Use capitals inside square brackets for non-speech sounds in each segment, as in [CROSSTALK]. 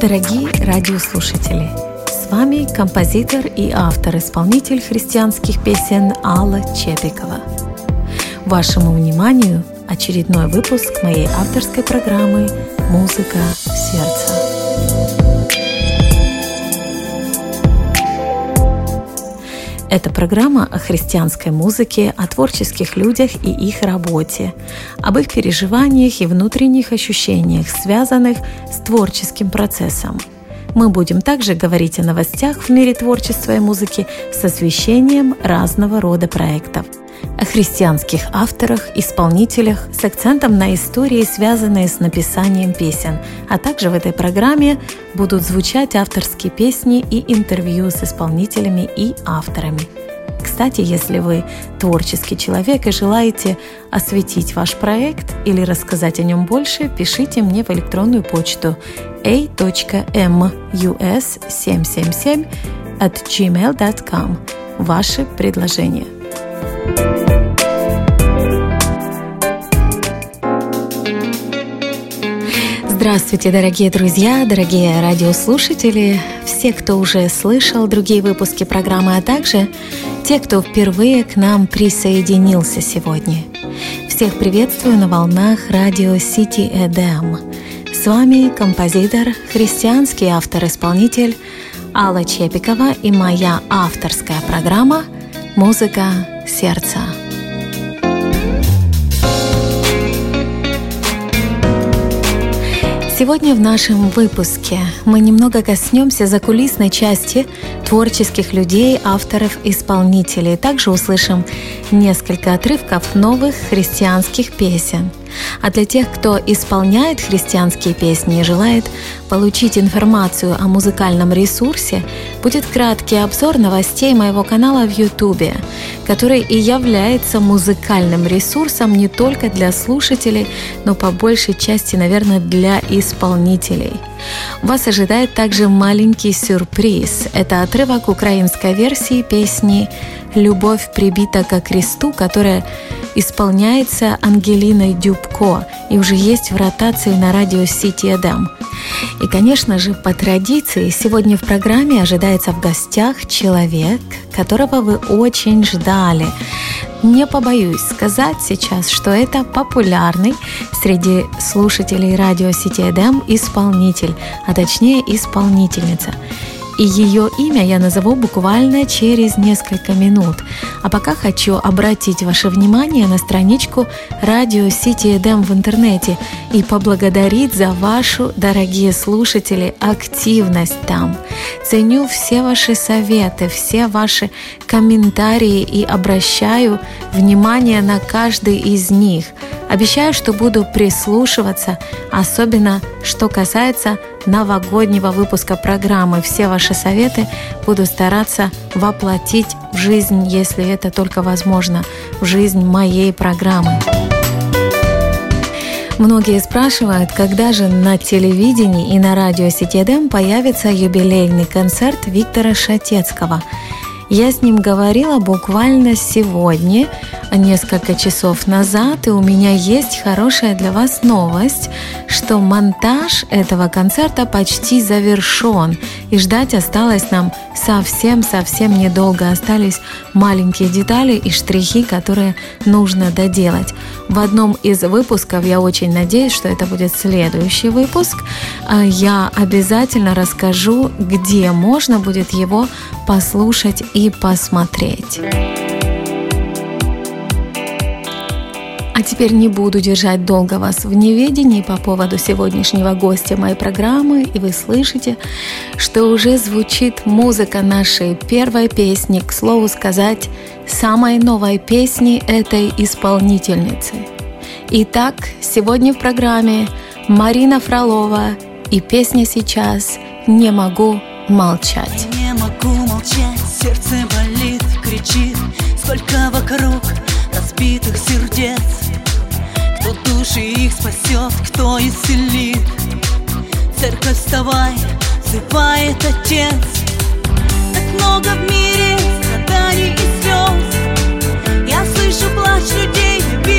Дорогие радиослушатели, с вами композитор и автор-исполнитель христианских песен Алла Чепикова. Вашему вниманию очередной выпуск моей авторской программы «Музыка Это программа о христианской музыке, о творческих людях и их работе, об их переживаниях и внутренних ощущениях, связанных с творческим процессом. Мы будем также говорить о новостях в мире творчества и музыки с освещением разного рода проектов – о христианских авторах, исполнителях с акцентом на истории, связанные с написанием песен, а также в этой программе будут звучать авторские песни и интервью с исполнителями и авторами. Кстати, если вы творческий человек и желаете осветить ваш проект или рассказать о нем больше, пишите мне в электронную почту a.mus777 at gmail.com ваши предложения. Здравствуйте, дорогие друзья, дорогие радиослушатели, все, кто уже слышал другие выпуски программы, а также те, кто впервые к нам присоединился сегодня. Всех приветствую на волнах радио City Эдем. С вами композитор, христианский автор-исполнитель Алла Чепикова и моя авторская программа «Музыка сердца». Сегодня в нашем выпуске мы немного коснемся закулисной части творческих людей, авторов, исполнителей. Также услышим несколько отрывков новых христианских песен. А для тех, кто исполняет христианские песни и желает получить информацию о музыкальном ресурсе, будет краткий обзор новостей моего канала в YouTube, который и является музыкальным ресурсом не только для слушателей, но по большей части, наверное, для исполнителей. Вас ожидает также маленький сюрприз. Это отрывок украинской версии песни «Любовь прибита ко кресту», которая исполняется Ангелиной Дюбко и уже есть в ротации на радио Сити Эдам. И, конечно же, по традиции, сегодня в программе ожидается в гостях человек, которого вы очень ждали. Не побоюсь сказать сейчас, что это популярный среди слушателей радио Сити Эдем исполнитель, а точнее исполнительница – и ее имя я назову буквально через несколько минут. А пока хочу обратить ваше внимание на страничку радио Сити Эдем в интернете и поблагодарить за вашу, дорогие слушатели, активность там. Ценю все ваши советы, все ваши комментарии и обращаю внимание на каждый из них. Обещаю, что буду прислушиваться, особенно что касается новогоднего выпуска программы. Все ваши советы буду стараться воплотить в жизнь, если это только возможно, в жизнь моей программы. Многие спрашивают, когда же на телевидении и на радио Сетедем появится юбилейный концерт Виктора Шатецкого – я с ним говорила буквально сегодня, несколько часов назад, и у меня есть хорошая для вас новость, что монтаж этого концерта почти завершен, и ждать осталось нам совсем-совсем недолго. Остались маленькие детали и штрихи, которые нужно доделать. В одном из выпусков, я очень надеюсь, что это будет следующий выпуск, а, я обязательно расскажу, где можно будет его послушать и посмотреть. А теперь не буду держать долго вас в неведении по поводу сегодняшнего гостя моей программы, и вы слышите, что уже звучит музыка нашей первой песни, к слову сказать, самой новой песни этой исполнительницы. Итак, сегодня в программе Марина Фролова и песня сейчас «Не могу молчать». Не могу молчать, сердце болит, кричит, сколько вокруг разбитых сердец. Кто души их спасет, кто исцелит. Церковь, вставай, взывает Отец. Так много в мире страданий и слез. Я слышу плач людей, вижу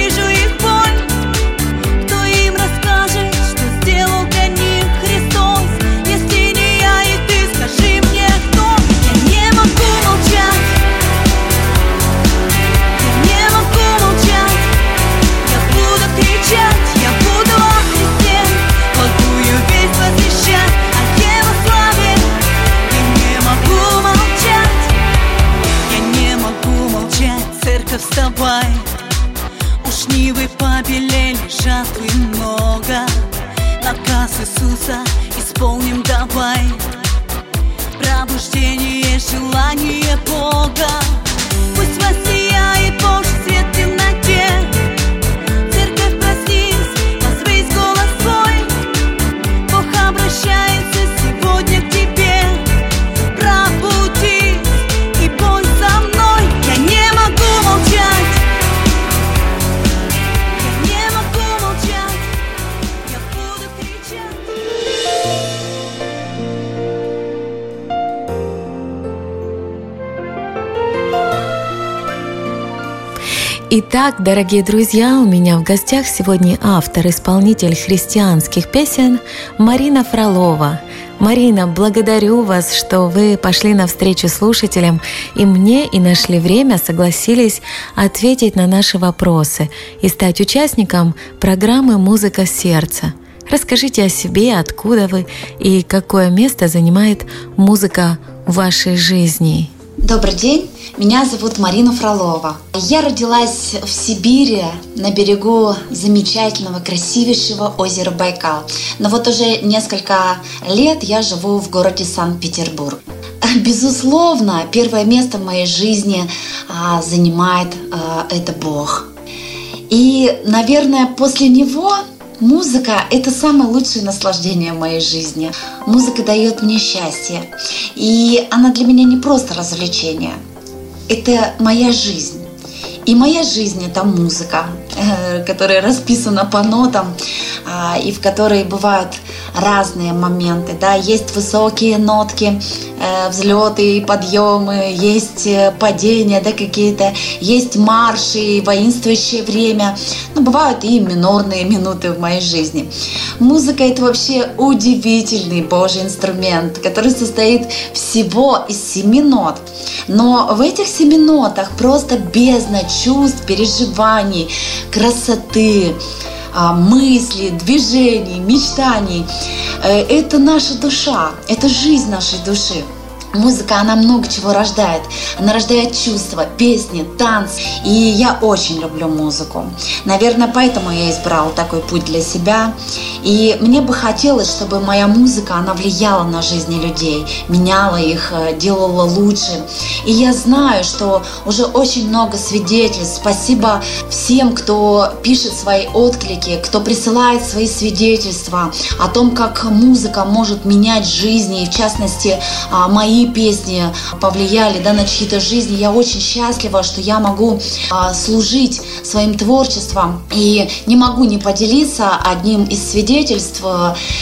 дорогие друзья, у меня в гостях сегодня автор-исполнитель христианских песен Марина Фролова. Марина, благодарю вас, что вы пошли навстречу слушателям и мне и нашли время, согласились ответить на наши вопросы и стать участником программы «Музыка сердца». Расскажите о себе, откуда вы и какое место занимает музыка в вашей жизни. Добрый день, меня зовут Марина Фролова. Я родилась в Сибири на берегу замечательного, красивейшего озера Байкал. Но вот уже несколько лет я живу в городе Санкт-Петербург. [LAUGHS] Безусловно, первое место в моей жизни а, занимает а, это Бог. И, наверное, после него Музыка – это самое лучшее наслаждение в моей жизни. Музыка дает мне счастье. И она для меня не просто развлечение. Это моя жизнь. И моя жизнь – это музыка, э, которая расписана по нотам, а, и в которой бывают разные моменты. Да? Есть высокие нотки, э, взлеты и подъемы, есть э, падения да, какие-то, есть марши, воинствующее время. Но бывают и минорные минуты в моей жизни. Музыка – это вообще удивительный Божий инструмент, который состоит всего из семи нот. Но в этих семи нотах просто бездна чувств, переживаний, красоты, а, мыслей, движений, мечтаний. Э, Это наша душа, это жизнь нашей души. Музыка, она много чего рождает. Она рождает чувства, песни, танц. И я очень люблю музыку. Наверное, поэтому я избрала такой путь для себя. И мне бы хотелось, чтобы моя музыка, она влияла на жизни людей, меняла их, э, делала лучше. И я знаю, что уже очень много свидетельств. Спасибо всем, кто пишет свои отклики, кто присылает свои свидетельства о том, как музыка может менять жизни, и в частности, а, мои песни повлияли да, на чьи-то жизни. Я очень счастлива, что я могу а, служить своим творчеством и не могу не поделиться одним из свидетельств.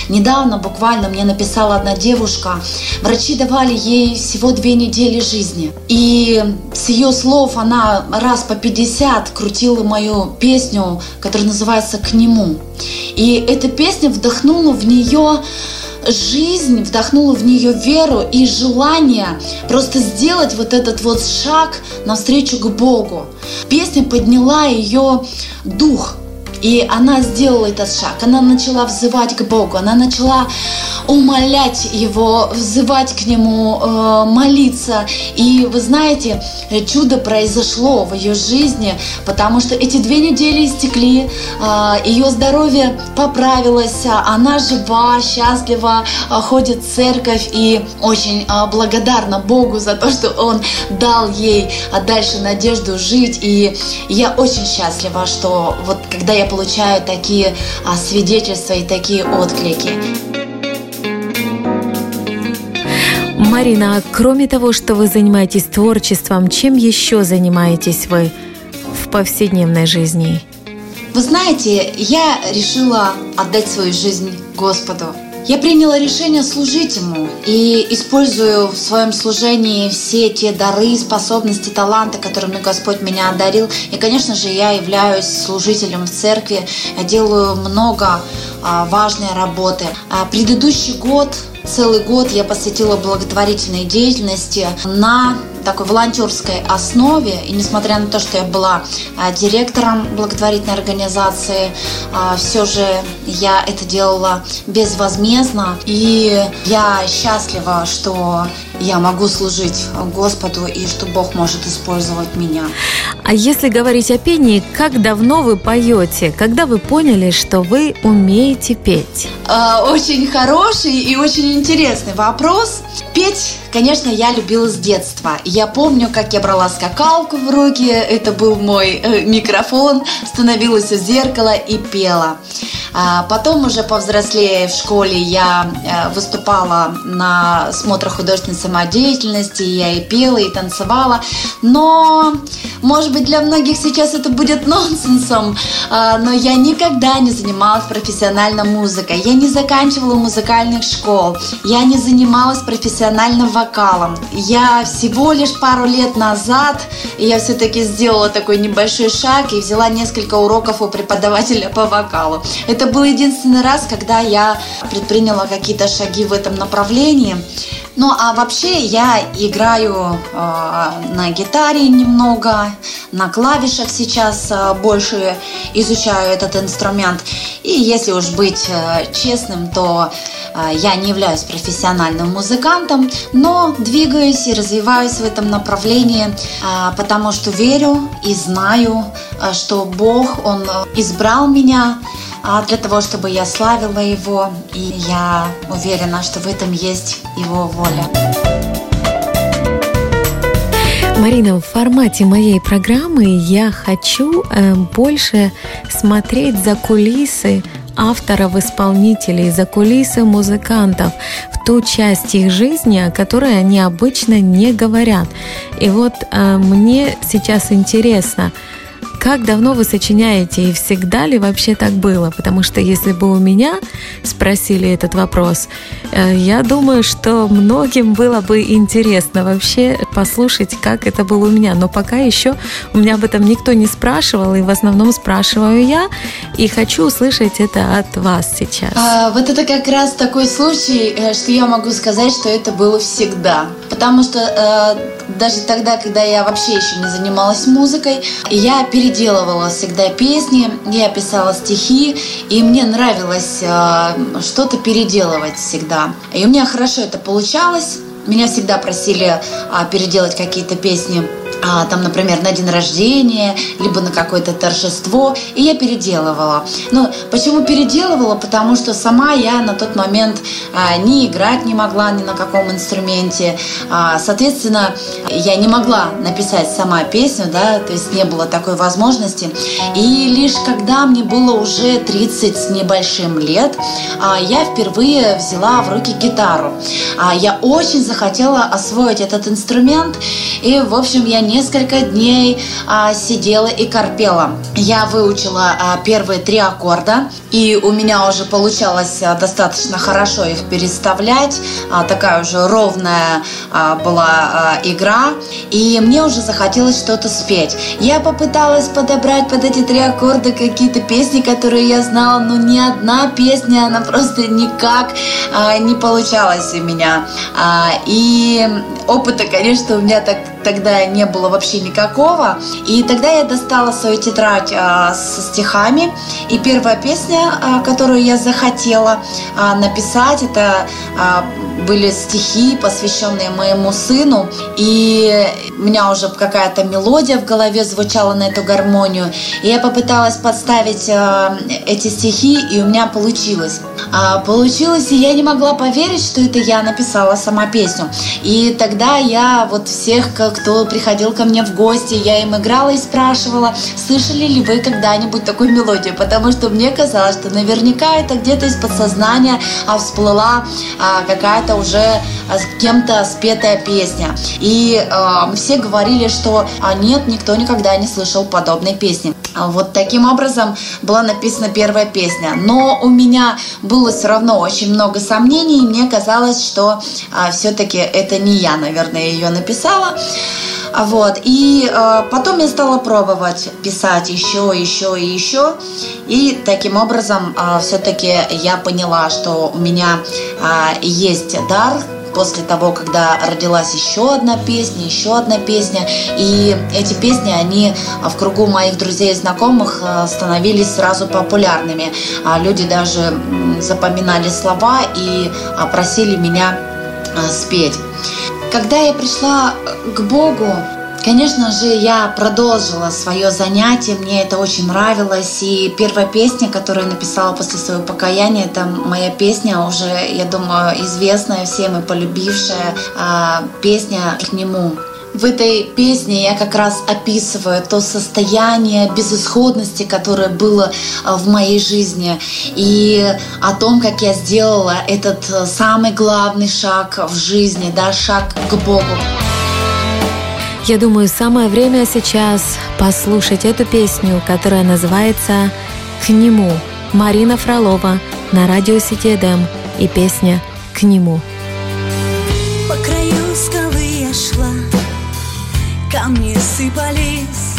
Недавно буквально мне написала одна девушка, врачи давали ей всего две недели жизни. И с ее слов она раз по 50 крутила мою песню, которая называется «К нему». И эта песня вдохнула в нее жизнь, вдохнула в нее веру и желание просто сделать вот этот вот шаг навстречу к Богу. Песня подняла ее дух, и она сделала этот шаг. Она начала взывать к Богу, она начала умолять Его, взывать к Нему, э, молиться. И вы знаете, чудо произошло в ее жизни, потому что эти две недели истекли, э, ее здоровье поправилось, она жива, счастлива, э, ходит в церковь и очень благодарна Богу за то, что Он дал ей а дальше надежду жить. И я очень счастлива, что вот когда я получаю такие а, свидетельства и такие отклики. Марина, кроме того, что вы занимаетесь творчеством, чем еще занимаетесь вы в повседневной жизни? Вы знаете, я решила отдать свою жизнь Господу. Я приняла решение служить Ему и использую в своем служении все те дары, способности, таланты, которыми Господь меня одарил. И, конечно же, я являюсь служителем в церкви, я делаю много а, важной работы. А, предыдущий год целый год я посвятила благотворительной деятельности на такой волонтерской основе, и несмотря на то, что я была а, директором благотворительной организации, а, все же я это делала безвозмездно, и я счастлива, что я могу служить Господу и что Бог может использовать меня. А если говорить о пении, как давно вы поете? Когда вы поняли, что вы умеете петь? А, очень хороший и очень интересный вопрос. Петь, конечно, я любила с детства. Я помню, как я брала скакалку в руки, это был мой э, микрофон, становилась у зеркала и пела. А потом уже повзрослее в школе я э, выступала на смотрах художественной самодеятельности, я и пела, и танцевала. Но, может быть, для многих сейчас это будет нонсенсом, а, но я никогда не занималась профессионально музыкой. Я не заканчивала музыкальных школ, я не занималась профессиональным вокалом. Я всего лишь пару лет назад, я все-таки сделала такой небольшой шаг и взяла несколько уроков у преподавателя по вокалу. Это был единственный раз, когда я предприняла какие-то шаги в этом направлении. Ну, а вообще я играю э, на гитаре немного, на клавишах сейчас э, больше изучаю этот инструмент. И если уж быть э, честным, то э, я не являюсь профессиональным музыкантом, но двигаюсь и развиваюсь в этом направлении, э, потому что верю и знаю, э, что Бог, Он избрал меня для того, чтобы я славила Его, и я уверена, что в этом есть Его воля. Марина, в формате моей программы я хочу э, больше смотреть за кулисы авторов, исполнителей, за кулисы музыкантов, в ту часть их жизни, о которой они обычно не говорят. И вот э, мне сейчас интересно, как давно вы сочиняете и всегда ли вообще так было? Потому что если бы у меня спросили этот вопрос, э, я думаю, что многим было бы интересно вообще послушать, как это было у меня. Но пока еще у меня об этом никто не спрашивал, и в основном спрашиваю я, и хочу услышать это от вас сейчас. А, вот это как раз такой случай, э, что я могу сказать, что это было всегда. Потому что э, даже тогда, когда я вообще еще не занималась музыкой, я перед переделывала всегда песни, я писала стихи, и мне нравилось э, что-то переделывать всегда. И у меня хорошо это получалось. Меня всегда просили э, переделать какие-то песни а, там, например, на день рождения, либо на какое-то торжество, и я переделывала. Ну, почему переделывала? Потому что сама я на тот момент а, ни играть не могла ни на каком инструменте, а, соответственно, я не могла написать сама песню, да, то есть не было такой возможности. И лишь когда мне было уже 30 с небольшим лет, а, я впервые взяла в руки гитару. А, я очень захотела освоить этот инструмент, и, в общем, я несколько дней а, сидела и корпела. Я выучила а, первые три аккорда, и у меня уже получалось а, достаточно хорошо их переставлять. А, такая уже ровная а, была а, игра, и мне уже захотелось что-то спеть. Я попыталась подобрать под эти три аккорда какие-то песни, которые я знала, но ни одна песня, она просто никак а, не получалась у меня. А, и опыта, конечно, у меня так тогда не было вообще никакого. И тогда я достала свою тетрадь а, со стихами. И первая песня, а, которую я захотела а, написать, это а, были стихи, посвященные моему сыну. И у меня уже какая-то мелодия в голове звучала на эту гармонию. И я попыталась подставить а, эти стихи, и у меня получилось. А, получилось, и я не могла поверить, что это я написала сама песню. И тогда я вот всех, кто приходил ко мне в гости, я им играла и спрашивала, слышали ли вы когда-нибудь такую мелодию, потому что мне казалось, что наверняка это где-то из подсознания а, всплыла а, какая-то уже а, с кем-то спетая песня. И а, все говорили, что а, нет, никто никогда не слышал подобной песни. А вот таким образом была написана первая песня. Но у меня было все равно очень много сомнений, и мне казалось, что а, все-таки это не я, наверное, ее написала. А вот. И э, потом я стала пробовать писать еще, еще и еще. И таким образом э, все-таки я поняла, что у меня э, есть дар после того, когда родилась еще одна песня, еще одна песня. И эти песни, они в кругу моих друзей и знакомых становились сразу популярными. А люди даже запоминали слова и просили меня спеть. Когда я пришла к Богу, Конечно же, я продолжила свое занятие, мне это очень нравилось. И первая песня, которую я написала после своего покаяния, это моя песня, уже, я думаю, известная всем и полюбившая песня к нему. В этой песне я как раз описываю то состояние безысходности, которое было а, в моей жизни, и о том, как я сделала этот самый главный шаг в жизни, да, шаг к Богу. Я думаю, самое время сейчас послушать эту песню, которая называется «К нему» Марина Фролова на радио Сити Эдем и песня «К нему». Камни сыпались,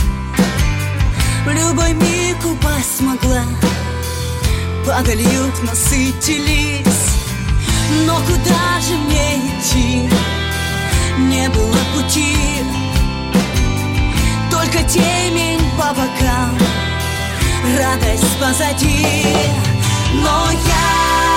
В любой миг упасть могла, падалью насытились. Но куда же мне идти? Не было пути. Только темень по бокам. Радость позади. Но я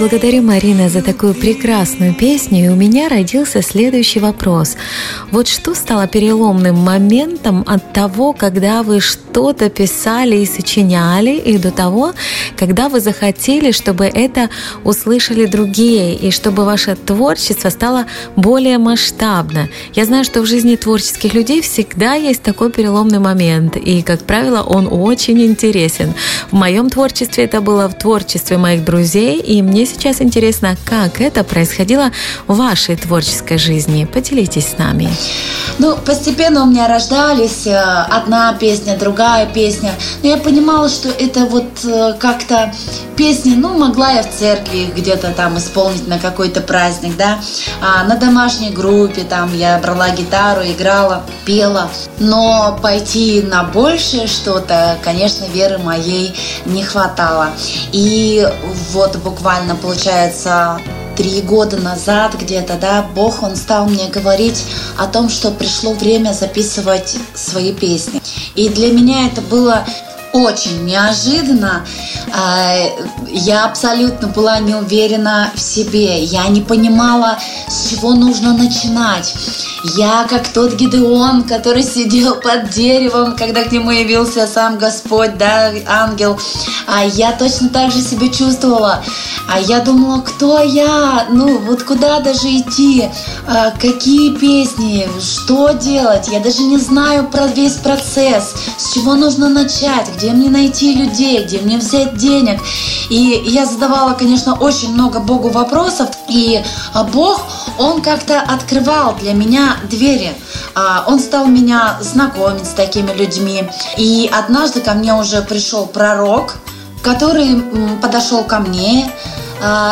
благодарю Марина за такую прекрасную песню, и у меня родился следующий вопрос. Вот что стало переломным моментом от того, когда вы что-то писали и сочиняли, и до того, когда вы захотели, чтобы это услышали другие, и чтобы ваше творчество стало более масштабно? Я знаю, что в жизни творческих людей всегда есть такой переломный момент, и, как правило, он очень интересен. В моем творчестве это было в творчестве моих друзей, и мне сейчас интересно, как это происходило в вашей творческой жизни. Поделитесь с нами. Ну, постепенно у меня рождались э, одна песня, другая песня. Но я понимала, что это вот э, как-то песни, ну, могла я в церкви где-то там исполнить на какой-то праздник, да, а на домашней группе там я брала гитару, играла, пела. Но пойти на большее что-то, конечно, веры моей не хватало. И вот буквально, получается, три года назад где-то, да, Бог, Он стал мне говорить о том, что пришло время записывать свои песни. И для меня это было очень неожиданно. А, я абсолютно была не уверена в себе. Я не понимала, с чего нужно начинать. Я как тот Гидеон, который сидел под деревом, когда к нему явился сам Господь, да, ангел. А я точно так же себя чувствовала. А я думала, кто я? Ну, вот куда даже идти? А, какие песни? Что делать? Я даже не знаю про весь процесс. С чего нужно начать? Где мне найти людей? Где мне взять денег? И я задавала, конечно, очень много Богу вопросов. И а, Бог, Он как-то открывал для меня двери. А, он стал меня знакомить с такими людьми. И однажды ко мне уже пришел пророк, который подошел ко мне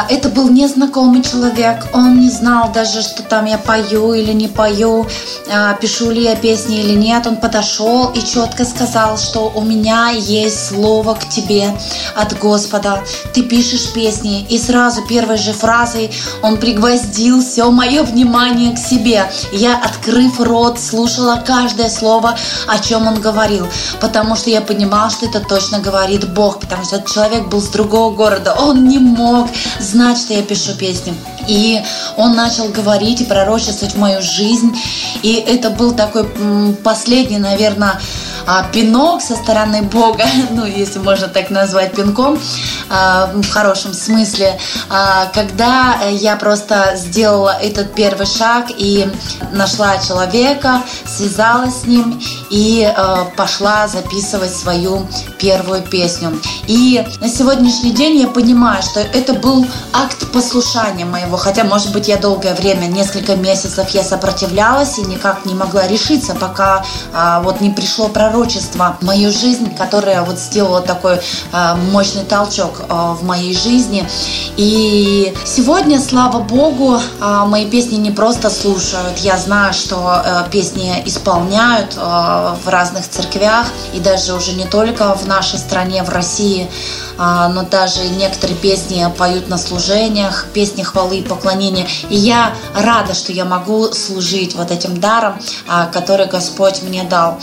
это был незнакомый человек, он не знал даже, что там я пою или не пою, а, пишу ли я песни или нет. Он подошел и четко сказал, что у меня есть слово к тебе от Господа. Ты пишешь песни, и сразу первой же фразой он пригвоздил все мое внимание к себе. Я, открыв рот, слушала каждое слово, о чем он говорил, потому что я понимала, что это точно говорит Бог, потому что этот человек был с другого города, он не мог знать, что я пишу песни. И он начал говорить и пророчествовать мою жизнь. И это был такой последний, наверное, а, пинок со стороны Бога, [LAUGHS] ну, если можно так назвать пинком, а, в хорошем смысле, а, когда я просто сделала этот первый шаг и нашла человека, связалась с ним и пошла записывать свою первую песню. И на сегодняшний день я понимаю, что это был акт послушания моего, хотя, может быть, я долгое время, несколько месяцев я сопротивлялась и никак не могла решиться, пока вот не пришло пророчество в мою жизнь, которое вот сделало такой э, мощный толчок э, в моей жизни. И сегодня, слава Богу, э, мои песни не просто слушают. Я знаю, что э, песни исполняют э, в разных церквях и даже уже не только в нашей стране, в России, но даже некоторые песни поют на служениях, песни хвалы и поклонения. И я рада, что я могу служить вот этим даром, э, который Господь мне дал.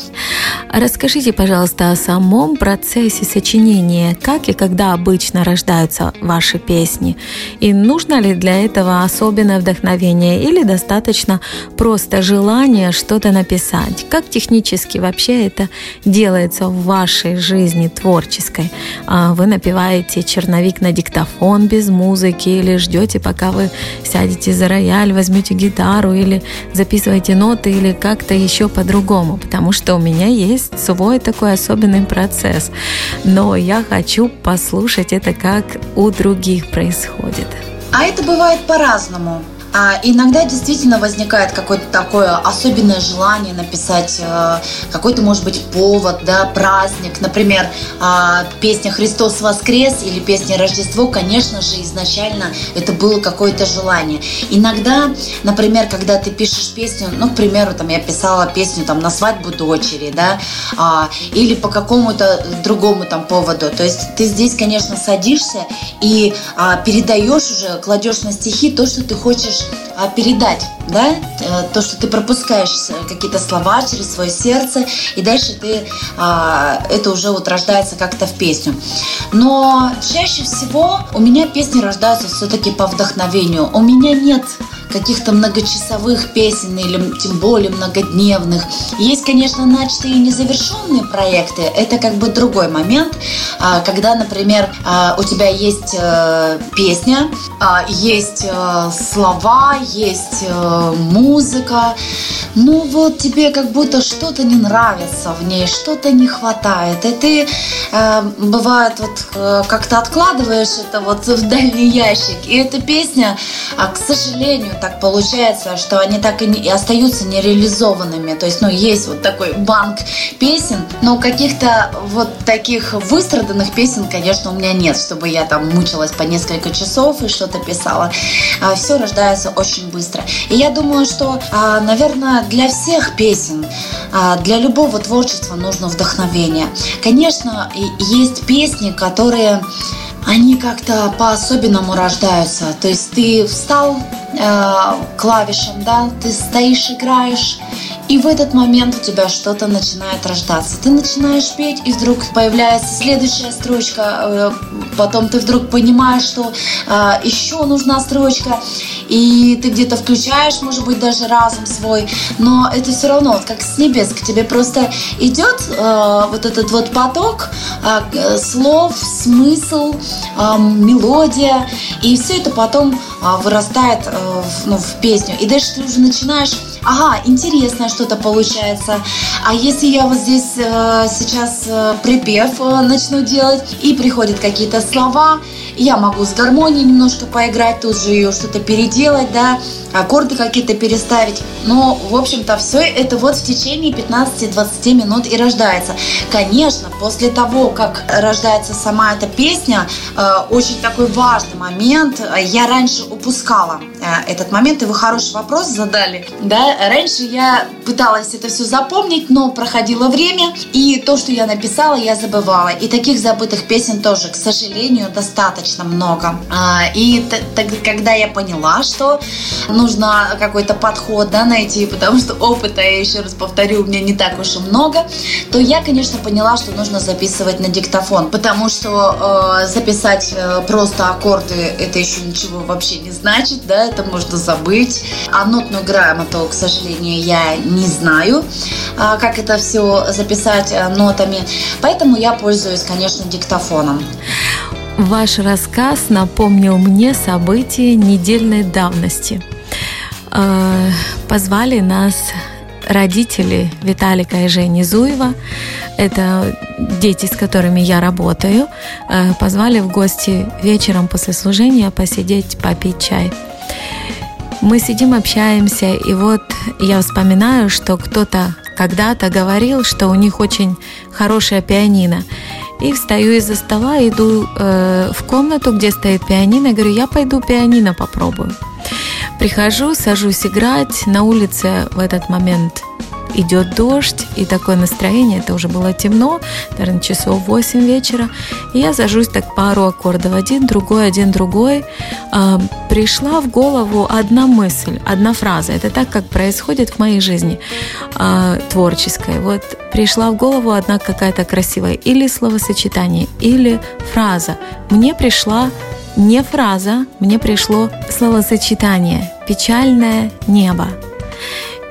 Расскажите, пожалуйста, о самом процессе сочинения. Как и когда обычно рождаются ваши песни? И нужно ли для этого особенное вдохновение или достаточно просто желание что-то написать? Как технически вообще это делается в вашей жизни творческой? А вы напеваете черновик на диктофон без музыки или ждете, пока вы сядете за рояль, возьмете гитару или записываете ноты или как-то еще по-другому? Потому что у меня есть свой такой особенный процесс. Но я хочу послушать это, как у других происходит. А это бывает по-разному. А иногда действительно возникает какое-то такое особенное желание написать э, какой-то, может быть, повод, да, праздник. Например, э, песня «Христос воскрес» или песня «Рождество», конечно же, изначально это было какое-то желание. Иногда, например, когда ты пишешь песню, ну, к примеру, там я писала песню там на свадьбу дочери, да, э, или по какому-то другому там поводу. То есть ты здесь, конечно, садишься и э, передаешь уже, кладешь на стихи то, что ты хочешь а, передать, да, э, то, что ты пропускаешь какие-то слова через свое сердце, и дальше ты, а, это уже вот рождается как-то в песню. Но чаще всего у меня песни рождаются все-таки по вдохновению. У меня нет каких-то многочасовых песен или тем более многодневных. Есть, конечно, начатые и незавершенные проекты. Это как бы другой момент, а, когда, например, а, у тебя есть э, песня, а, есть э, слова, есть э, музыка, ну вот тебе как будто что-то не нравится в ней, что-то не хватает, и ты бывает вот как-то откладываешь это вот в дальний ящик, и эта песня, к сожалению, так получается, что они так и, не, и остаются нереализованными. То есть, ну, есть вот такой банк песен, но каких-то вот таких выстраданных песен, конечно, у меня нет, чтобы я там мучилась по несколько часов и что-то писала. А, Все рождается очень быстро. И я думаю, что, а, наверное, для всех песен, а, для любого творчества нужно вдохновение. Конечно, есть песни, которые они как-то по-особенному рождаются. То есть ты встал клавишам, да, ты стоишь, играешь, и в этот момент у тебя что-то начинает рождаться. Ты начинаешь петь, и вдруг появляется следующая строчка. Э, потом ты вдруг понимаешь, что э, еще нужна строчка. И ты где-то включаешь, может быть, даже разум свой. Но это все равно, вот как с небес, к тебе просто идет э, вот этот вот поток слов, смысл, мелодия. И все это потом вырастает ну, в песню. И дальше ты уже начинаешь ага, интересное что-то получается. А если я вот здесь э, сейчас э, припев э, начну делать, и приходят какие-то слова, я могу с гармонией немножко поиграть, тут же ее что-то переделать, да, аккорды какие-то переставить. Но, в общем-то, все это вот в течение 15-20 минут и рождается. Конечно, после того, как рождается сама эта песня, э, очень такой важный момент. Я раньше упускала э, этот момент, и вы хороший вопрос задали. Да, раньше я пыталась это все запомнить, но проходило время, и то, что я написала, я забывала. И таких забытых песен тоже, к сожалению, достаточно много. А, и когда я поняла, что нужно какой-то подход да, найти, потому что опыта, я еще раз повторю, у меня не так уж и много, то я, конечно, поняла, что нужно записывать на диктофон, потому что э, записать э, просто аккорды это еще ничего вообще не значит, да, это можно забыть. А нотную грамоту, к сожалению, я не знаю, э, как это все записать нотами, поэтому я пользуюсь, конечно, диктофоном. Ваш рассказ напомнил мне события недельной давности. Э, позвали нас родители Виталика и Жени Зуева, это дети, с которыми я работаю, э, позвали в гости вечером после служения посидеть, попить чай. Мы сидим, общаемся, и вот я вспоминаю, что кто-то когда-то говорил, что у них очень хорошая пианино. И встаю из-за стола, иду э, в комнату, где стоит пианино, и говорю, я пойду пианино попробую. Прихожу, сажусь играть. На улице в этот момент идет дождь, и такое настроение, это уже было темно, наверное, часов 8 вечера, и я сажусь так пару аккордов, один, другой, один, другой. А, пришла в голову одна мысль, одна фраза. Это так, как происходит в моей жизни а, творческой. Вот пришла в голову одна какая-то красивая или словосочетание, или фраза. Мне пришла не фраза, мне пришло словосочетание «печальное небо».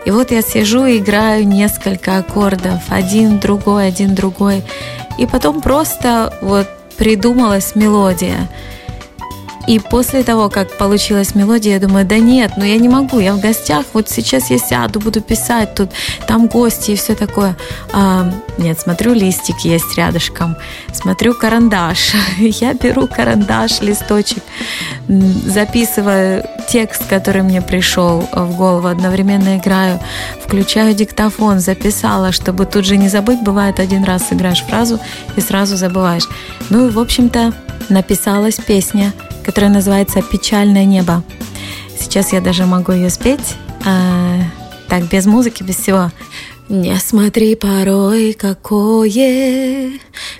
И вот я сижу и играю несколько аккордов, один, другой, один, другой. И потом просто вот придумалась мелодия – и после того, как получилась мелодия, я думаю, да нет, ну я не могу, я в гостях, вот сейчас я сяду, буду писать, тут там гости и все такое. А, нет, смотрю, листик есть рядышком, смотрю карандаш, [LAUGHS] я беру карандаш, листочек, записываю текст, который мне пришел в голову, одновременно играю, включаю диктофон, записала, чтобы тут же не забыть, бывает один раз сыграешь фразу и сразу забываешь. Ну и, в общем-то, написалась песня – которая называется «Печальное небо». Сейчас я даже могу ее спеть. А, так, без музыки, без всего. Не смотри порой, какое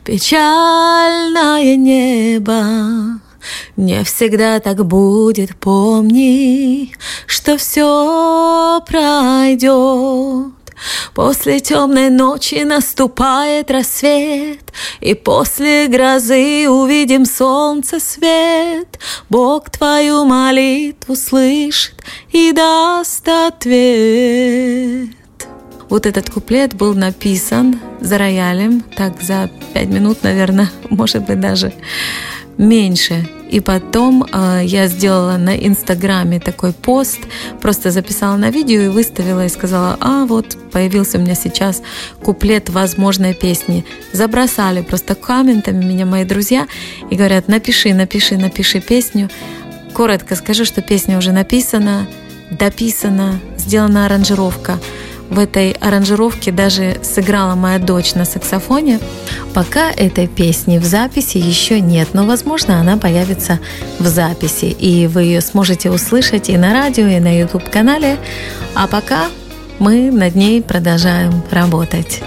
печальное небо, Не всегда так будет, помни, что все пройдет. После темной ночи наступает рассвет, И после грозы увидим солнце свет. Бог твою молитву слышит и даст ответ. Вот этот куплет был написан за роялем, так за пять минут, наверное, [LAUGHS] может быть даже меньше. И потом э, я сделала на Инстаграме такой пост, просто записала на видео и выставила и сказала, а вот появился у меня сейчас куплет возможной песни. Забросали просто комментами меня мои друзья и говорят, напиши, напиши, напиши песню. Коротко скажу, что песня уже написана, дописана, сделана аранжировка в этой аранжировке даже сыграла моя дочь на саксофоне. Пока этой песни в записи еще нет, но, возможно, она появится в записи, и вы ее сможете услышать и на радио, и на YouTube-канале. А пока мы над ней продолжаем работать.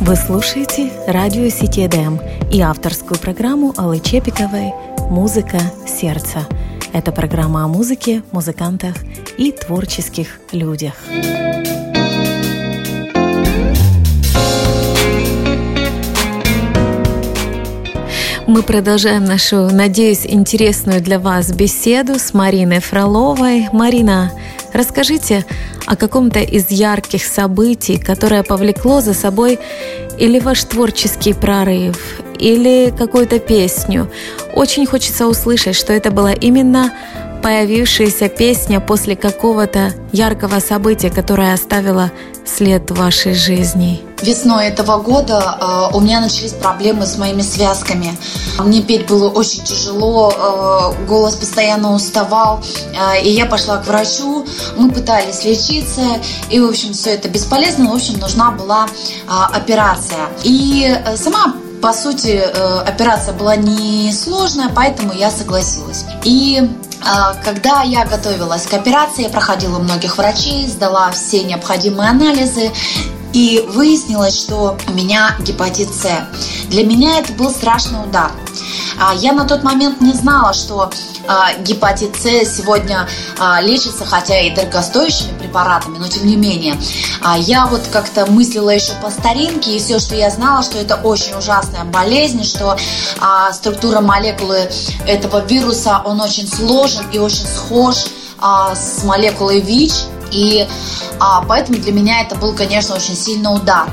Вы слушаете радио ДМ и авторскую программу Аллы Чепиковой «Музыка сердца». Это программа о музыке, музыкантах и творческих людях. Мы продолжаем нашу, надеюсь, интересную для вас беседу с Мариной Фроловой. Марина, расскажите о каком-то из ярких событий, которое повлекло за собой или ваш творческий прорыв, или какую-то песню. Очень хочется услышать, что это была именно появившаяся песня после какого-то яркого события, которое оставило след в вашей жизни? Весной этого года э, у меня начались проблемы с моими связками. Мне петь было очень тяжело, э, голос постоянно уставал, э, и я пошла к врачу. Мы пытались лечиться, и, в общем, все это бесполезно. В общем, нужна была операция. И сама по сути, операция была несложная, поэтому я согласилась. И когда я готовилась к операции, я проходила многих врачей, сдала все необходимые анализы, и выяснилось, что у меня гепатит С. Для меня это был страшный удар. А, я на тот момент не знала, что а, гепатит С сегодня а, лечится, хотя и дорогостоящими препаратами, но тем не менее. Я вот как-то мыслила еще по старинке, и все, что я знала, что это очень ужасная болезнь, что структура молекулы этого вируса, он очень сложен и очень схож с молекулой ВИЧ, и а, поэтому для меня это был, конечно, очень сильный удар.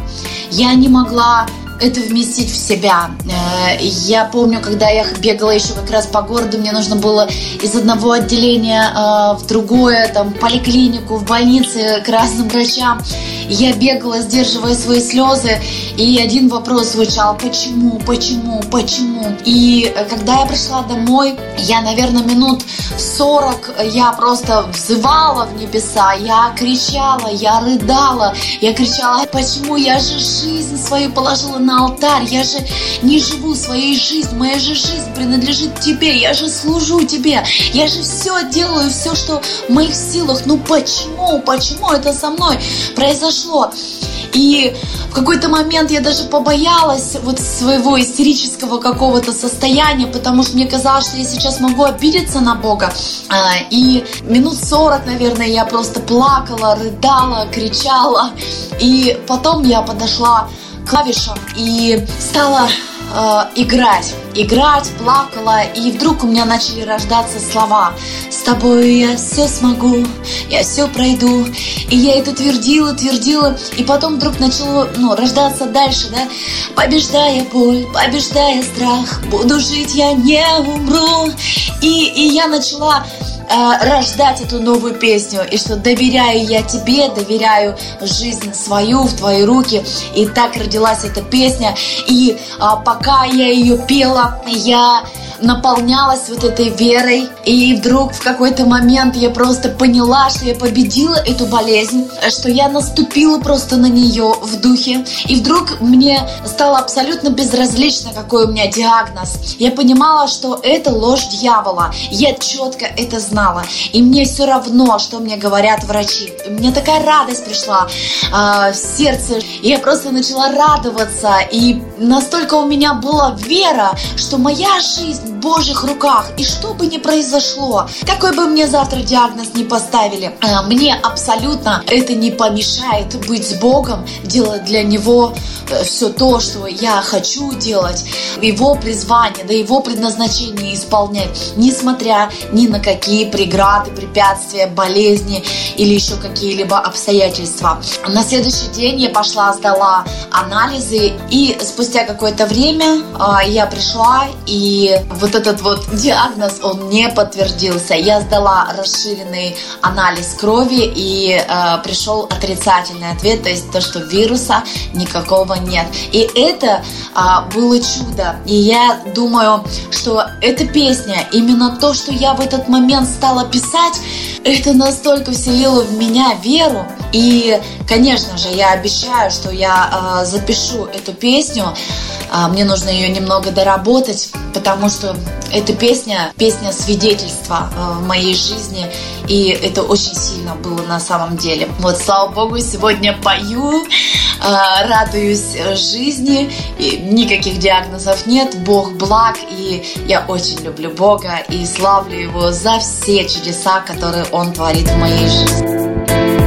Я не могла это вместить в себя. Э, я помню, когда я бегала еще как раз по городу, мне нужно было из одного отделения э, в другое, там, поликлинику, в больнице к разным врачам. Я бегала, сдерживая свои слезы, и один вопрос звучал, почему, почему, почему. И э, когда я пришла домой, я, наверное, минут 40 я просто взывала в небеса, я кричала, я рыдала, я кричала, почему я же жизнь свою положила на алтарь, я же не живу своей жизнью, моя же жизнь принадлежит тебе, я же служу тебе, я же все делаю, все, что в моих силах. Ну почему, почему это со мной произошло? И в какой-то момент я даже побоялась вот своего истерического какого-то состояния, потому что мне казалось, что я сейчас могу обидеться на Бога. А, и минут 40, наверное, я просто плакала, рыдала, кричала. И потом я подошла клавишам и стала э, играть. Играть, плакала, и вдруг у меня начали рождаться слова. С тобой я все смогу, я все пройду. И я это твердила, твердила, и потом вдруг начало ну, рождаться дальше, да. Побеждая боль, побеждая страх, буду жить, я не умру. И, и я начала рождать эту новую песню, и что доверяю я тебе, доверяю жизнь свою в твои руки, и так родилась эта песня, и э, пока я ее пела, я наполнялась вот этой верой. И вдруг в какой-то момент я просто поняла, что я победила эту болезнь, что я наступила просто на нее в духе. И вдруг мне стало абсолютно безразлично, какой у меня диагноз. Я понимала, что это ложь дьявола. Я четко это знала. И мне все равно, что мне говорят врачи. Мне такая радость пришла э, в сердце. И я просто начала радоваться. И настолько у меня была вера, что моя жизнь Божьих руках. И что бы ни произошло, какой бы мне завтра диагноз не поставили, э, мне абсолютно это не помешает быть с Богом, делать для Него э, все то, что я хочу делать, Его призвание, да Его предназначение исполнять, несмотря ни на какие преграды, препятствия, болезни или еще какие-либо обстоятельства. На следующий день я пошла, сдала анализы, и спустя какое-то время э, я пришла, и вот этот вот диагноз, он не подтвердился. Я сдала расширенный анализ крови, и э, пришел отрицательный ответ, то есть то, что вируса никакого нет. И это э, было чудо. И я думаю, что эта песня, именно то, что я в этот момент стала писать, это настолько вселило в меня веру. И, конечно же, я обещаю, что я э, запишу эту песню. Э, мне нужно ее немного доработать, потому что эта песня, песня свидетельства э, в моей жизни, и это очень сильно было на самом деле. Вот, слава богу, сегодня пою, э, радуюсь жизни, и никаких диагнозов нет, Бог благ, и я очень люблю Бога и славлю Его за все чудеса, которые Он творит в моей жизни.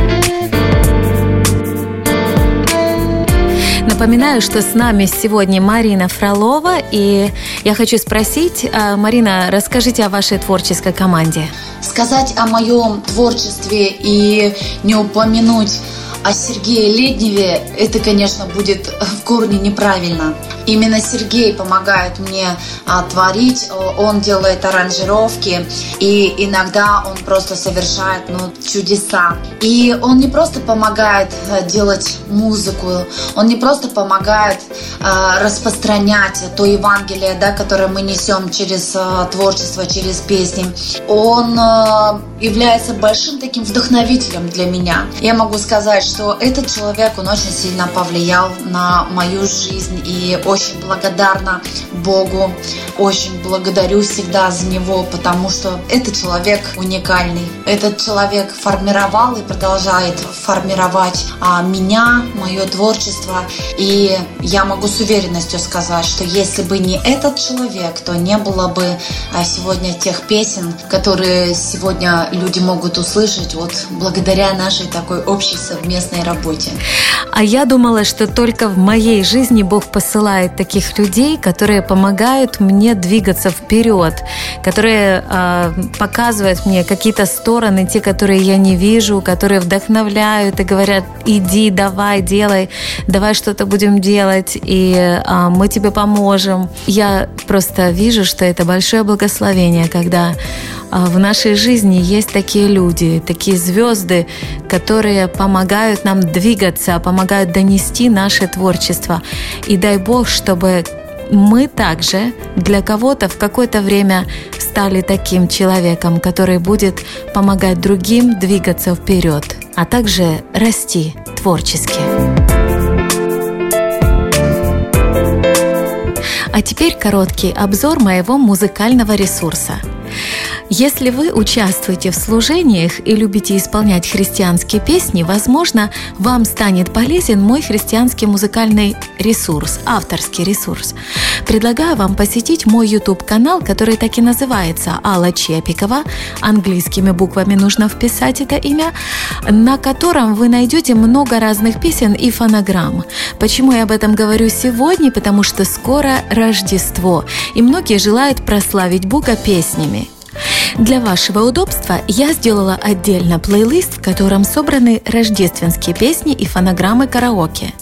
Напоминаю, что с нами сегодня Марина Фролова, и я хочу спросить, а, Марина, расскажите о вашей творческой команде. Сказать о моем творчестве и не упомянуть о Сергее Ледневе, это, конечно, будет в корне неправильно. Именно Сергей помогает мне а, творить, он делает аранжировки, и иногда он просто совершает ну, чудеса. И он не просто помогает а, делать музыку, он не просто помогает а, распространять то Евангелие, да, которое мы несем через а, творчество, через песни. Он а, является большим таким вдохновителем для меня. Я могу сказать, что этот человек, он очень сильно повлиял на мою жизнь и очень благодарна Богу, очень благодарю всегда за него, потому что этот человек уникальный. Этот человек формировал и продолжает формировать а, меня, мое творчество. И я могу с уверенностью сказать, что если бы не этот человек, то не было бы а, сегодня тех песен, которые сегодня люди могут услышать вот благодаря нашей такой общей совместной работе. А я думала, что только в моей жизни Бог посылает таких людей, которые помогают мне двигаться вперед, которые э, показывают мне какие-то стороны, те, которые я не вижу, которые вдохновляют и говорят, иди, давай, делай, давай что-то будем делать, и э, мы тебе поможем. Я просто вижу, что это большое благословение, когда в нашей жизни есть такие люди, такие звезды, которые помогают нам двигаться, помогают донести наше творчество. И дай Бог, чтобы мы также для кого-то в какое-то время стали таким человеком, который будет помогать другим двигаться вперед, а также расти творчески. А теперь короткий обзор моего музыкального ресурса – если вы участвуете в служениях и любите исполнять христианские песни, возможно, вам станет полезен мой христианский музыкальный ресурс, авторский ресурс. Предлагаю вам посетить мой YouTube-канал, который так и называется Алла Чепикова. Английскими буквами нужно вписать это имя, на котором вы найдете много разных песен и фонограмм. Почему я об этом говорю сегодня? Потому что скоро Рождество, и многие желают прославить Бога песнями. Для вашего удобства я сделала отдельно плейлист, в котором собраны рождественские песни и фонограммы караоке.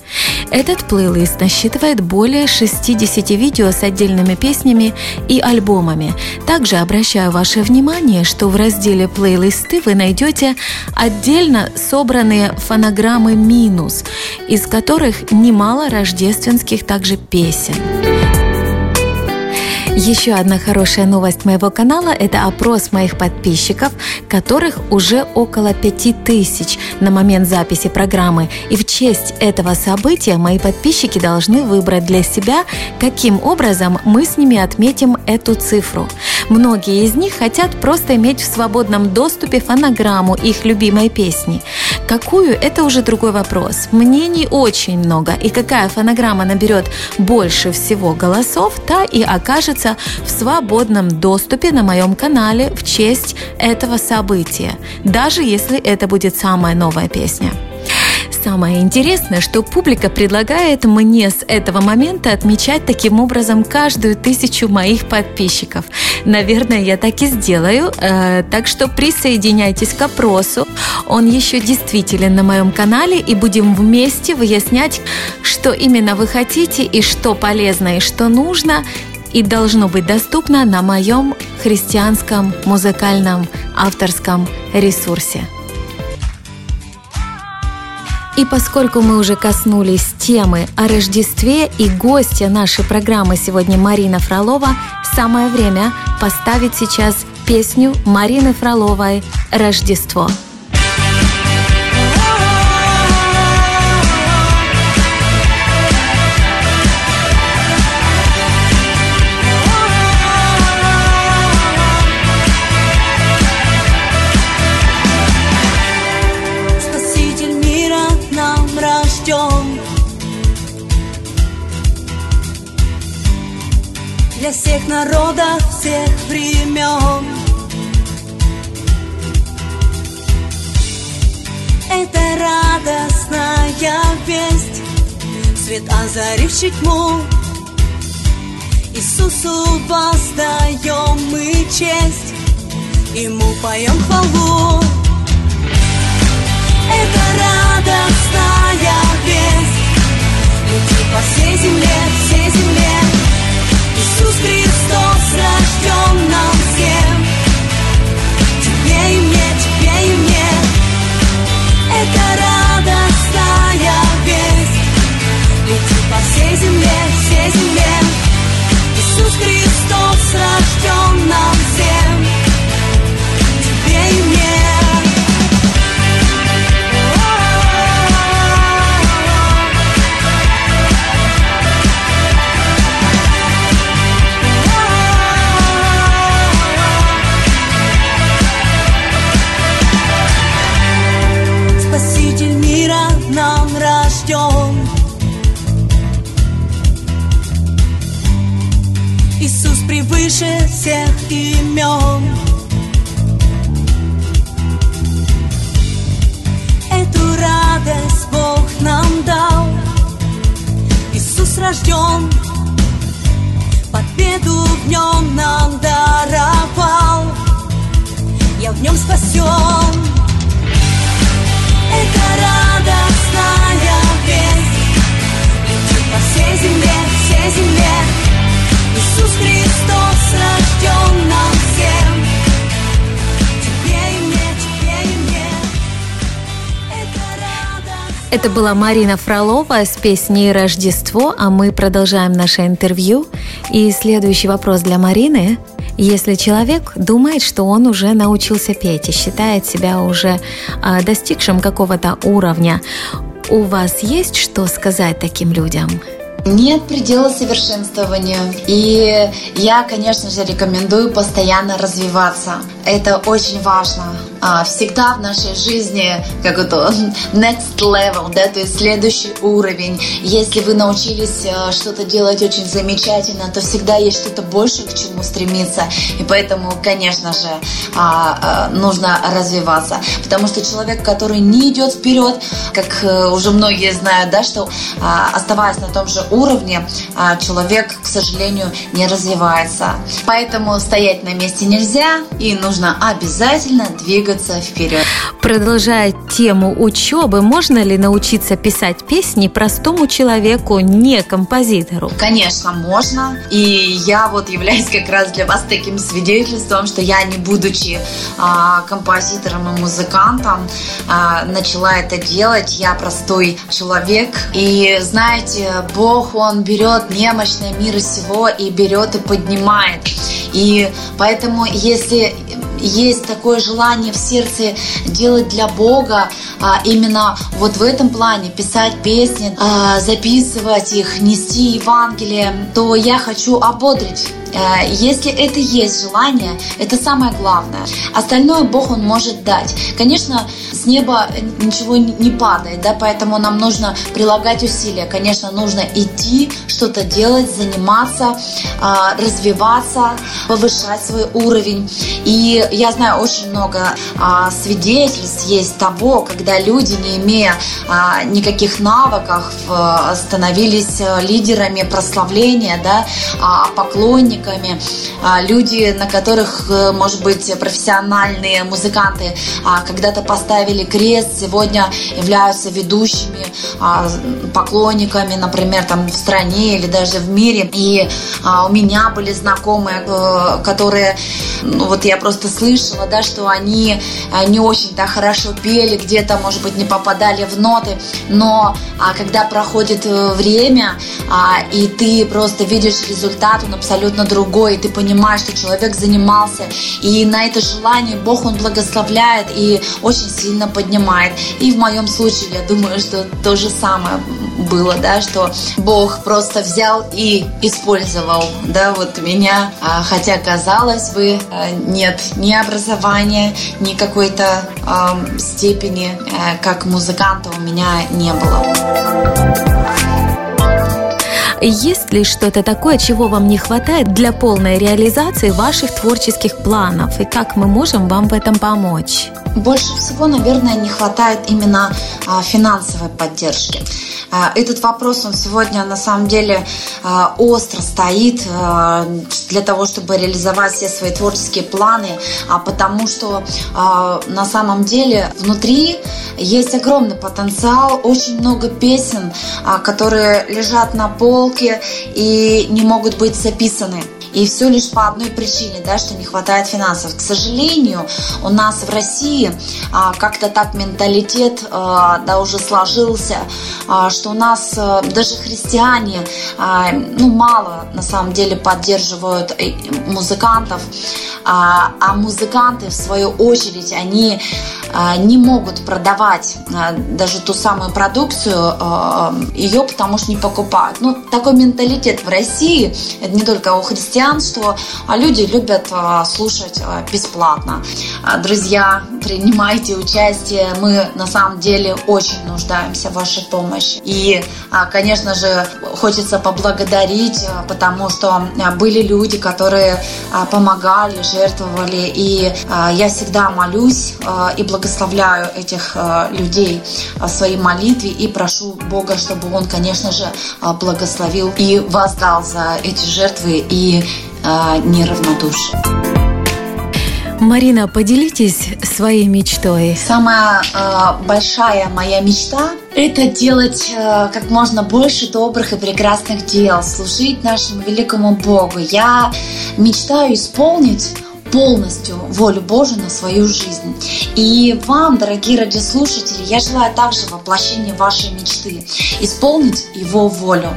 Этот плейлист насчитывает более 60 видео с отдельными песнями и альбомами. Также обращаю ваше внимание, что в разделе «Плейлисты» вы найдете отдельно собранные фонограммы «Минус», из которых немало рождественских также песен. Еще одна хорошая новость моего канала – это опрос моих подписчиков, которых уже около пяти тысяч на момент записи программы. И в честь этого события мои подписчики должны выбрать для себя, каким образом мы с ними отметим эту цифру. Многие из них хотят просто иметь в свободном доступе фонограмму их любимой песни. Какую – это уже другой вопрос. Мнений очень много, и какая фонограмма наберет больше всего голосов, та и окажется находится в свободном доступе на моем канале в честь этого события, даже если это будет самая новая песня. Самое интересное, что публика предлагает мне с этого момента отмечать таким образом каждую тысячу моих подписчиков. Наверное, я так и сделаю. Э, так что присоединяйтесь к опросу. Он еще действителен на моем канале, и будем вместе выяснять, что именно вы хотите и что полезно и что нужно, и должно быть доступно на моем христианском музыкальном авторском ресурсе. И поскольку мы уже коснулись темы о Рождестве и гостья нашей программы сегодня Марина Фролова, самое время поставить сейчас песню Марины Фроловой «Рождество». Для всех народов, всех времен. Это радостная весть, свет озаривший тьму. Иисусу воздаем мы честь, Ему поем хвалу. Это радостная была Марина Фролова с песней «Рождество», а мы продолжаем наше интервью. И следующий вопрос для Марины. Если человек думает, что он уже научился петь и считает себя уже а, достигшим какого-то уровня, у вас есть что сказать таким людям? Нет предела совершенствованию. И я, конечно же, рекомендую постоянно развиваться. Это очень важно. А, всегда в нашей жизни как это [LAUGHS] next level, да, то есть следующий уровень. Если вы научились э, что-то делать очень замечательно, то всегда есть что-то больше, к чему стремиться. И поэтому, конечно же, а, нужно развиваться. Потому что человек, который не идет вперед, как э, уже многие знают, да, что а, оставаясь на том же уровне, человек, к сожалению, не развивается. Поэтому стоять на месте нельзя и нужно нужно обязательно двигаться вперед. Продолжая тему учебы, можно ли научиться писать песни простому человеку, не композитору? Конечно, можно. И я вот являюсь как раз для вас таким свидетельством, что я, не будучи а, композитором и музыкантом, а, начала это делать. Я простой человек. И знаете, Бог, Он берет немощное мира сего и берет и поднимает. И поэтому, если есть такое желание в сердце делать для Бога, а, именно вот в этом плане писать песни, а, записывать их, нести Евангелие, то я хочу ободрить Э, если это есть желание, это самое главное. Остальное Бог Он может дать. Конечно, с неба ничего не падает, да, поэтому нам нужно прилагать усилия. Конечно, нужно идти, что-то делать, заниматься, а, развиваться, повышать свой уровень. И я знаю очень много а, свидетельств есть того, когда люди, не имея а, никаких навыков, становились лидерами прославления, да, поклонниками художниками, а, люди, на которых, э, может быть, профессиональные музыканты а, когда-то поставили крест, сегодня являются ведущими а, поклонниками, например, там в стране или даже в мире. И у меня были знакомые, э, которые, ну, вот я просто слышала, да, что они э, не очень-то хорошо пели, где-то, может быть, не попадали в ноты, но когда проходит время, и ты просто видишь результат, он абсолютно другой, и ты понимаешь, что человек занимался, и на это желание Бог, Он благословляет и очень сильно поднимает. И в моем случае, я думаю, что то же самое было, да, что Бог просто взял и использовал, да, вот меня, а, хотя казалось бы, а, нет ни образования, ни какой-то э, степени, э, как музыканта у меня не было. Есть ли что-то такое, чего вам не хватает для полной реализации ваших творческих планов? И как мы можем вам в этом помочь? Больше всего, наверное, не хватает именно а, финансовой поддержки. А, этот вопрос, он сегодня на самом деле а, остро стоит для того, чтобы реализовать все свои творческие планы, потому что на самом деле внутри есть огромный потенциал, очень много песен, которые лежат на полке и не могут быть записаны. И все лишь по одной причине, да, что не хватает финансов. К сожалению, у нас в России а, как-то так менталитет а, да, уже сложился, а, что у нас а, даже христиане а, ну, мало на самом деле поддерживают э, музыкантов, а, а музыканты в свою очередь, они а, не могут продавать а, даже ту самую продукцию, а, ее потому что не покупают. Ну, такой менталитет в России, это не только у христиан, что а, люди любят а, слушать а, бесплатно. Друзья, принимайте участие. Мы на самом деле очень нуждаемся в вашей помощи. И, конечно же, хочется поблагодарить, потому что были люди, которые помогали, жертвовали. И я всегда молюсь и благословляю этих людей в своей молитве и прошу Бога, чтобы Он, конечно же, благословил и воздал за эти жертвы и э, неравнодушие. Марина, поделитесь своей мечтой. Самая э, большая моя мечта – это делать э, как можно больше добрых и прекрасных дел, служить нашему великому Богу. Я мечтаю исполнить полностью волю Божию на свою жизнь. И вам, дорогие радиослушатели, я желаю также воплощения вашей мечты, исполнить Его волю.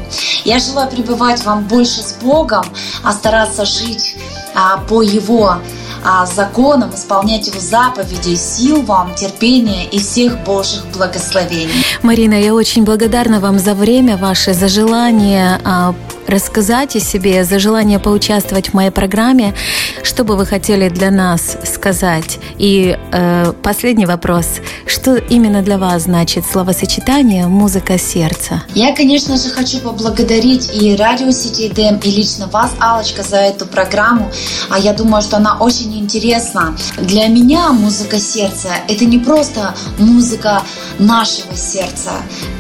Я желаю пребывать вам больше с Богом, а стараться жить а, по Его а, законам, исполнять Его заповеди, сил вам, терпения и всех Божьих благословений. Марина, я очень благодарна вам за время ваше, за желание а, рассказать о себе, за желание поучаствовать в моей программе. Что бы вы хотели для нас сказать? И э, последний вопрос. Что именно для вас значит словосочетание «музыка сердца»? Я, конечно же, хочу поблагодарить и радио Сити ДМ, и лично вас, Алочка, за эту программу. А я думаю, что она очень интересна. Для меня музыка сердца – это не просто музыка нашего сердца,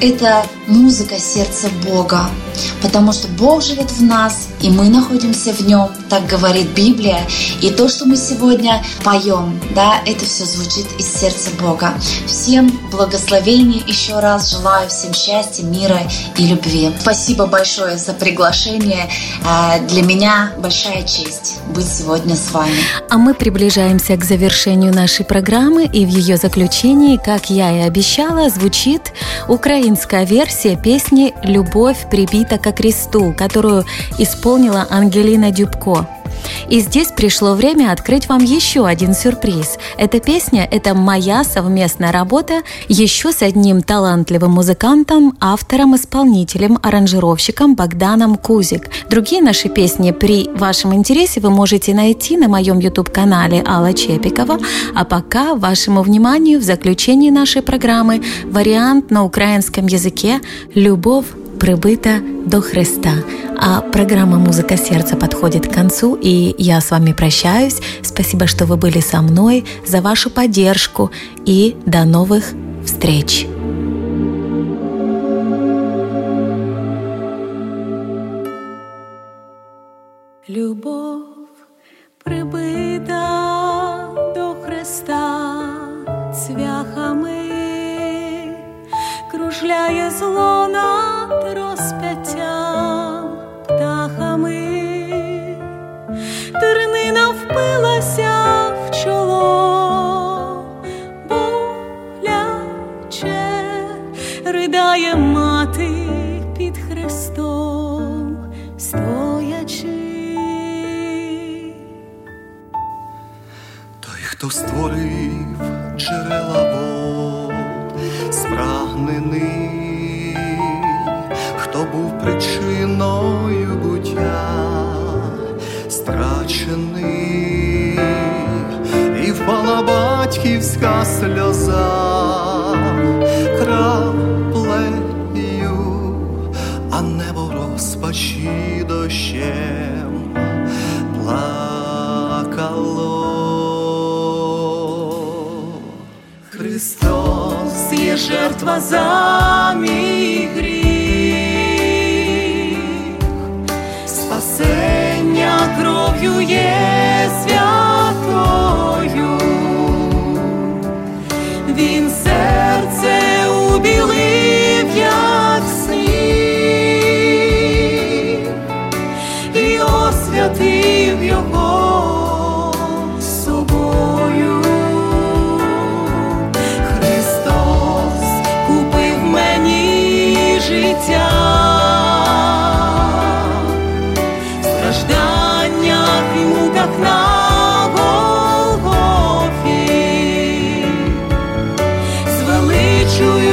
это музыка сердца Бога. Потому что Бог живет в нас, и мы находимся в нем, так говорит Библия. И то, что мы сегодня поем, да, это все звучит из сердца Бога. Всем благословений еще раз желаю, всем счастья, мира и любви. Спасибо большое за приглашение. А, для меня большая честь быть сегодня с вами. А мы приближаемся к завершению нашей программы, и в ее заключении, как я и обещала, звучит украинская версия песни «Любовь прибита ко кресту», которую исполнила Ангелина Дюбко. И здесь пришло время открыть вам еще один сюрприз. Эта песня – это моя совместная работа еще с одним талантливым музыкантом, автором, исполнителем, аранжировщиком Богданом Кузик. Другие наши песни при вашем интересе вы можете найти на моем YouTube-канале Алла Чепикова. А пока вашему вниманию в заключении нашей программы вариант на украинском языке «Любовь прибыта до Христа. А программа «Музыка сердца» подходит к концу, и я с вами прощаюсь. Спасибо, что вы были со мной, за вашу поддержку, и до новых встреч! Любов прибита до Христа цвяхами, кружляє зло lead you.